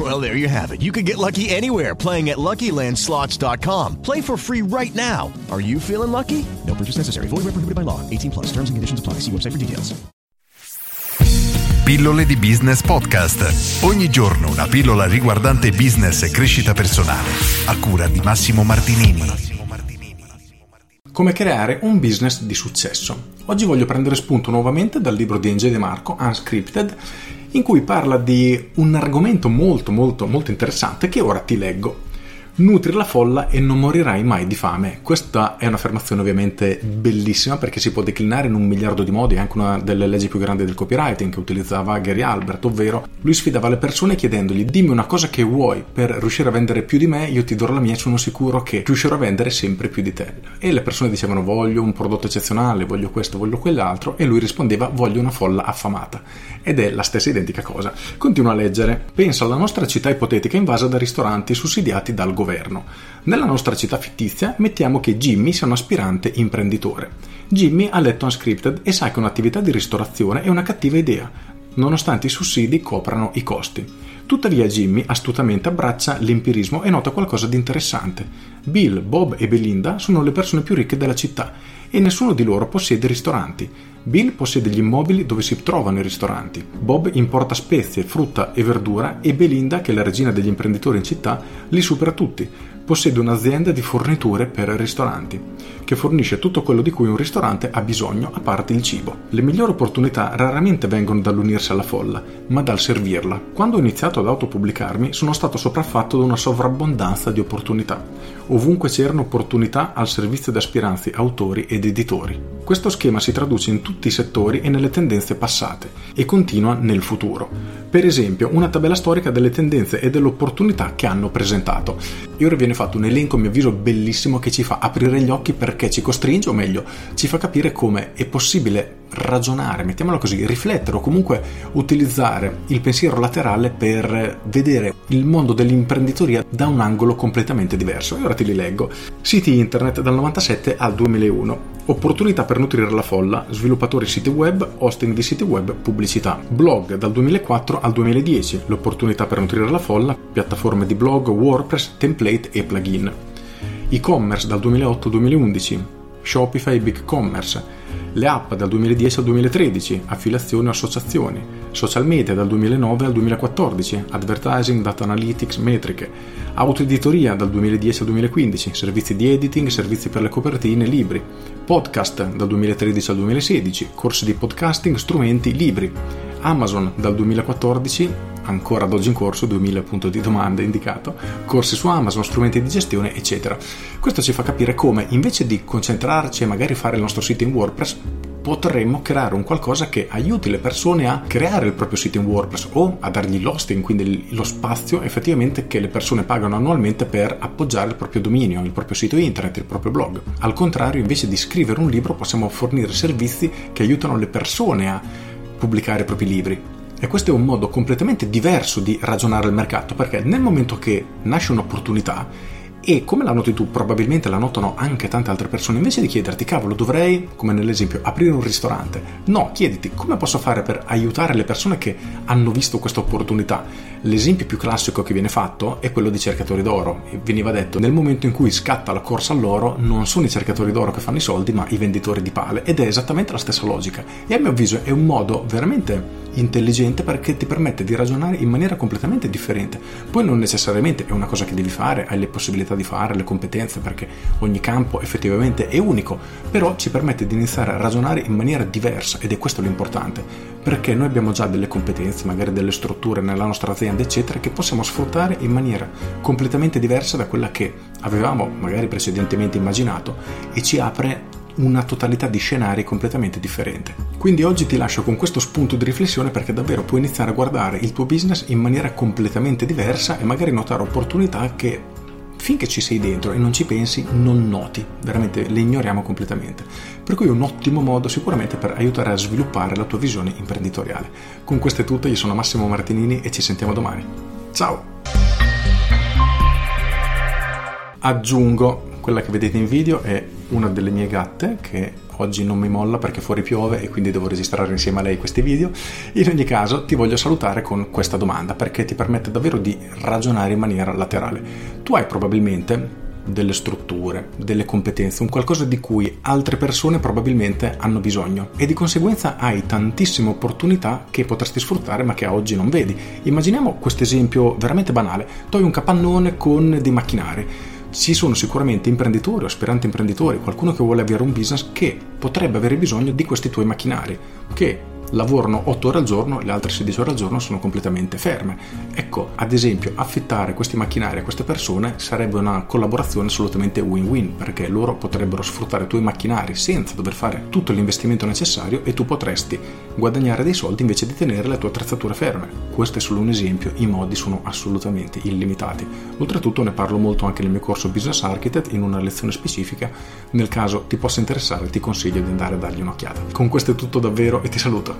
Well, there you have it. You can get lucky anywhere playing at LuckyLandSlots.com. Play for free right now. Are you feeling lucky? No purchase necessary. Void where prohibited by law. 18 plus. Terms and conditions apply. See website for details. Pillole di Business Podcast. Ogni giorno una pillola riguardante business e crescita personale. A cura di Massimo Martinini. Come creare un business di successo. Oggi voglio prendere spunto nuovamente dal libro di Enge De Marco, Unscripted, in cui parla di un argomento molto molto molto interessante che ora ti leggo. Nutri la folla e non morirai mai di fame. Questa è un'affermazione ovviamente bellissima perché si può declinare in un miliardo di modi, è anche una delle leggi più grandi del copywriting che utilizzava Gary Albert, ovvero lui sfidava le persone chiedendogli dimmi una cosa che vuoi per riuscire a vendere più di me, io ti darò la mia e sono sicuro che riuscirò a vendere sempre più di te. E le persone dicevano voglio un prodotto eccezionale, voglio questo, voglio quell'altro e lui rispondeva voglio una folla affamata. Ed è la stessa identica cosa. Continua a leggere. Pensa alla nostra città ipotetica invasa da ristoranti sussidiati dal governo. Nella nostra città fittizia mettiamo che Jimmy sia un aspirante imprenditore. Jimmy ha letto Unscripted e sa che un'attività di ristorazione è una cattiva idea, nonostante i sussidi coprano i costi. Tuttavia Jimmy astutamente abbraccia l'empirismo e nota qualcosa di interessante. Bill, Bob e Belinda sono le persone più ricche della città e nessuno di loro possiede ristoranti. Bill possiede gli immobili dove si trovano i ristoranti. Bob importa spezie, frutta e verdura e Belinda, che è la regina degli imprenditori in città, li supera tutti. Possiede un'azienda di forniture per ristoranti, che fornisce tutto quello di cui un ristorante ha bisogno, a parte il cibo. Le migliori opportunità raramente vengono dall'unirsi alla folla, ma dal servirla. Quando ho iniziato ad autopubblicarmi sono stato sopraffatto da una sovrabbondanza di opportunità. Ovunque c'erano opportunità al servizio di aspiranti autori ed editori. Questo schema si traduce in tutti i settori e nelle tendenze passate e continua nel futuro. Per esempio, una tabella storica delle tendenze e delle opportunità che hanno presentato. E ora viene fatto un elenco, a mio avviso, bellissimo che ci fa aprire gli occhi perché ci costringe, o meglio, ci fa capire come è possibile ragionare, mettiamolo così, riflettere o comunque utilizzare il pensiero laterale per vedere il mondo dell'imprenditoria da un angolo completamente diverso. E ora te li leggo. Siti internet dal 97 al 2001. Opportunità per nutrire la folla, sviluppatori siti web, hosting di siti web, pubblicità. Blog dal 2004 al 2010. L'opportunità per nutrire la folla, piattaforme di blog, WordPress, template e plugin. E-commerce dal 2008 al 2011. Shopify e BigCommerce le app dal 2010 al 2013, affiliazioni o associazioni, social media dal 2009 al 2014, advertising, data analytics, metriche, autoeditoria dal 2010 al 2015, servizi di editing, servizi per le copertine, libri, podcast dal 2013 al 2016, corsi di podcasting, strumenti, libri, Amazon dal 2014 ancora ad oggi in corso, 2000 punti di domanda indicato, corsi su Amazon, strumenti di gestione, eccetera. Questo ci fa capire come invece di concentrarci e magari fare il nostro sito in WordPress, potremmo creare un qualcosa che aiuti le persone a creare il proprio sito in WordPress o a dargli l'hosting, quindi lo spazio effettivamente che le persone pagano annualmente per appoggiare il proprio dominio, il proprio sito internet, il proprio blog. Al contrario, invece di scrivere un libro, possiamo fornire servizi che aiutano le persone a pubblicare i propri libri. E questo è un modo completamente diverso di ragionare il mercato, perché nel momento che nasce un'opportunità, e come la noti tu, probabilmente la notano anche tante altre persone, invece di chiederti, cavolo, dovrei, come nell'esempio, aprire un ristorante. No, chiediti come posso fare per aiutare le persone che hanno visto questa opportunità. L'esempio più classico che viene fatto è quello dei cercatori d'oro. Veniva detto, nel momento in cui scatta la corsa all'oro, non sono i cercatori d'oro che fanno i soldi, ma i venditori di pale. Ed è esattamente la stessa logica. E a mio avviso è un modo veramente intelligente perché ti permette di ragionare in maniera completamente differente. Poi non necessariamente è una cosa che devi fare, hai le possibilità di fare, le competenze, perché ogni campo effettivamente è unico, però ci permette di iniziare a ragionare in maniera diversa ed è questo l'importante, perché noi abbiamo già delle competenze, magari delle strutture nella nostra azienda, eccetera, che possiamo sfruttare in maniera completamente diversa da quella che avevamo magari precedentemente immaginato e ci apre una totalità di scenari completamente differente. Quindi oggi ti lascio con questo spunto di riflessione perché davvero puoi iniziare a guardare il tuo business in maniera completamente diversa e magari notare opportunità che finché ci sei dentro e non ci pensi non noti, veramente le ignoriamo completamente. Per cui è un ottimo modo sicuramente per aiutare a sviluppare la tua visione imprenditoriale. Con questo è tutto, io sono Massimo Martinini e ci sentiamo domani. Ciao! Aggiungo, quella che vedete in video è una delle mie gatte che oggi non mi molla perché fuori piove e quindi devo registrare insieme a lei questi video. In ogni caso ti voglio salutare con questa domanda perché ti permette davvero di ragionare in maniera laterale. Tu hai probabilmente delle strutture, delle competenze, un qualcosa di cui altre persone probabilmente hanno bisogno e di conseguenza hai tantissime opportunità che potresti sfruttare ma che oggi non vedi. Immaginiamo questo esempio veramente banale, hai un capannone con dei macchinari ci sono sicuramente imprenditori o aspiranti imprenditori, qualcuno che vuole avere un business che potrebbe avere bisogno di questi tuoi macchinari, che lavorano 8 ore al giorno, le altre 16 ore al giorno sono completamente ferme. Ecco, ad esempio, affittare questi macchinari a queste persone sarebbe una collaborazione assolutamente win-win, perché loro potrebbero sfruttare i tuoi macchinari senza dover fare tutto l'investimento necessario e tu potresti guadagnare dei soldi invece di tenere le tue attrezzature ferme. Questo è solo un esempio, i modi sono assolutamente illimitati. Oltretutto ne parlo molto anche nel mio corso Business Architect in una lezione specifica, nel caso ti possa interessare ti consiglio di andare a dargli un'occhiata. Con questo è tutto davvero e ti saluto.